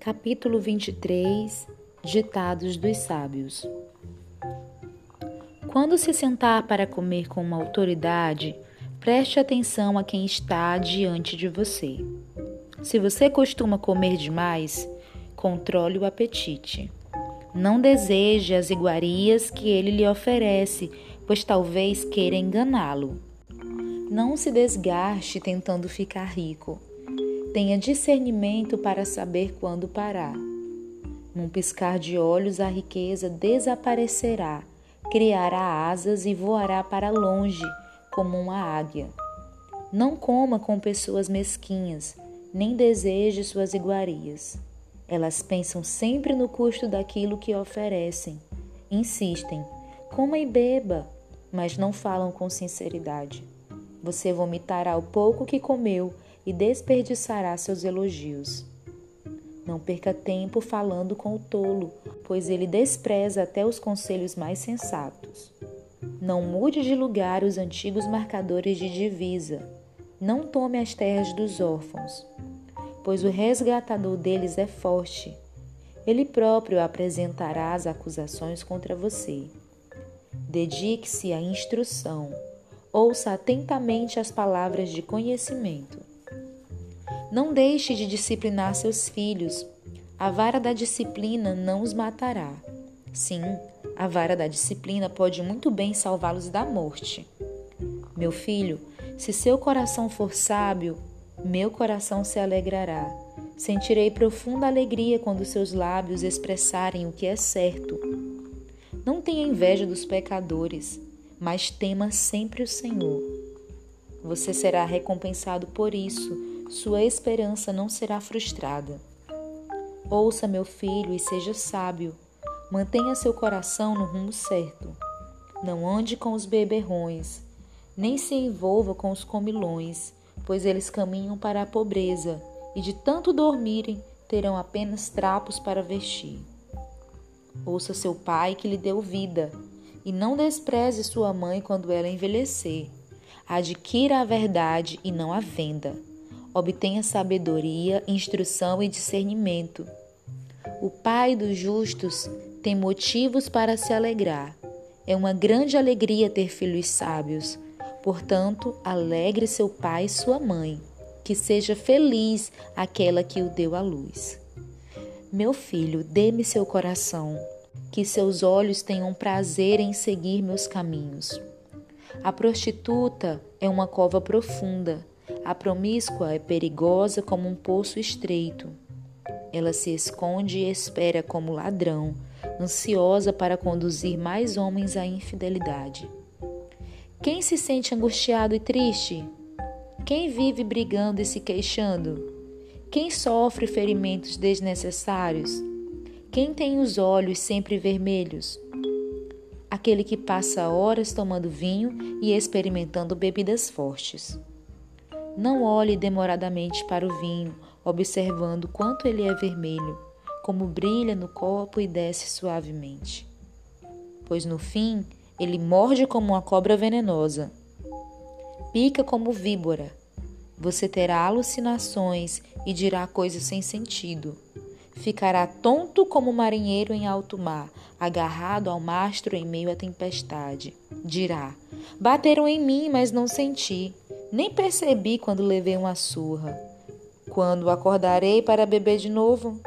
Capítulo 23 Ditados dos Sábios Quando se sentar para comer com uma autoridade, preste atenção a quem está diante de você. Se você costuma comer demais, controle o apetite. Não deseje as iguarias que ele lhe oferece, pois talvez queira enganá-lo. Não se desgaste tentando ficar rico Tenha discernimento para saber quando parar. Num piscar de olhos, a riqueza desaparecerá, criará asas e voará para longe, como uma águia. Não coma com pessoas mesquinhas, nem deseje suas iguarias. Elas pensam sempre no custo daquilo que oferecem. Insistem, coma e beba, mas não falam com sinceridade. Você vomitará o pouco que comeu e desperdiçará seus elogios. Não perca tempo falando com o tolo, pois ele despreza até os conselhos mais sensatos. Não mude de lugar os antigos marcadores de divisa. Não tome as terras dos órfãos, pois o resgatador deles é forte. Ele próprio apresentará as acusações contra você. Dedique-se à instrução. Ouça atentamente as palavras de conhecimento. Não deixe de disciplinar seus filhos. A vara da disciplina não os matará. Sim, a vara da disciplina pode muito bem salvá-los da morte. Meu filho, se seu coração for sábio, meu coração se alegrará. Sentirei profunda alegria quando seus lábios expressarem o que é certo. Não tenha inveja dos pecadores, mas tema sempre o Senhor. Você será recompensado por isso sua esperança não será frustrada. Ouça, meu filho, e seja sábio. Mantenha seu coração no rumo certo. Não ande com os beberrões, nem se envolva com os comilões, pois eles caminham para a pobreza e de tanto dormirem terão apenas trapos para vestir. Ouça seu pai que lhe deu vida, e não despreze sua mãe quando ela envelhecer. Adquira a verdade e não a venda obtenha sabedoria, instrução e discernimento. O Pai dos justos tem motivos para se alegrar. É uma grande alegria ter filhos sábios. Portanto, alegre seu pai e sua mãe. Que seja feliz aquela que o deu à luz. Meu filho, dê-me seu coração, que seus olhos tenham prazer em seguir meus caminhos. A prostituta é uma cova profunda a promíscua é perigosa como um poço estreito. Ela se esconde e espera como ladrão, ansiosa para conduzir mais homens à infidelidade. Quem se sente angustiado e triste? Quem vive brigando e se queixando? Quem sofre ferimentos desnecessários? Quem tem os olhos sempre vermelhos? Aquele que passa horas tomando vinho e experimentando bebidas fortes. Não olhe demoradamente para o vinho, observando quanto ele é vermelho, como brilha no copo e desce suavemente. Pois no fim ele morde como uma cobra venenosa, pica como víbora. Você terá alucinações e dirá coisas sem sentido. Ficará tonto como marinheiro em alto mar, agarrado ao mastro em meio à tempestade. Dirá: Bateram em mim, mas não senti. Nem percebi quando levei uma surra. Quando acordarei para beber de novo?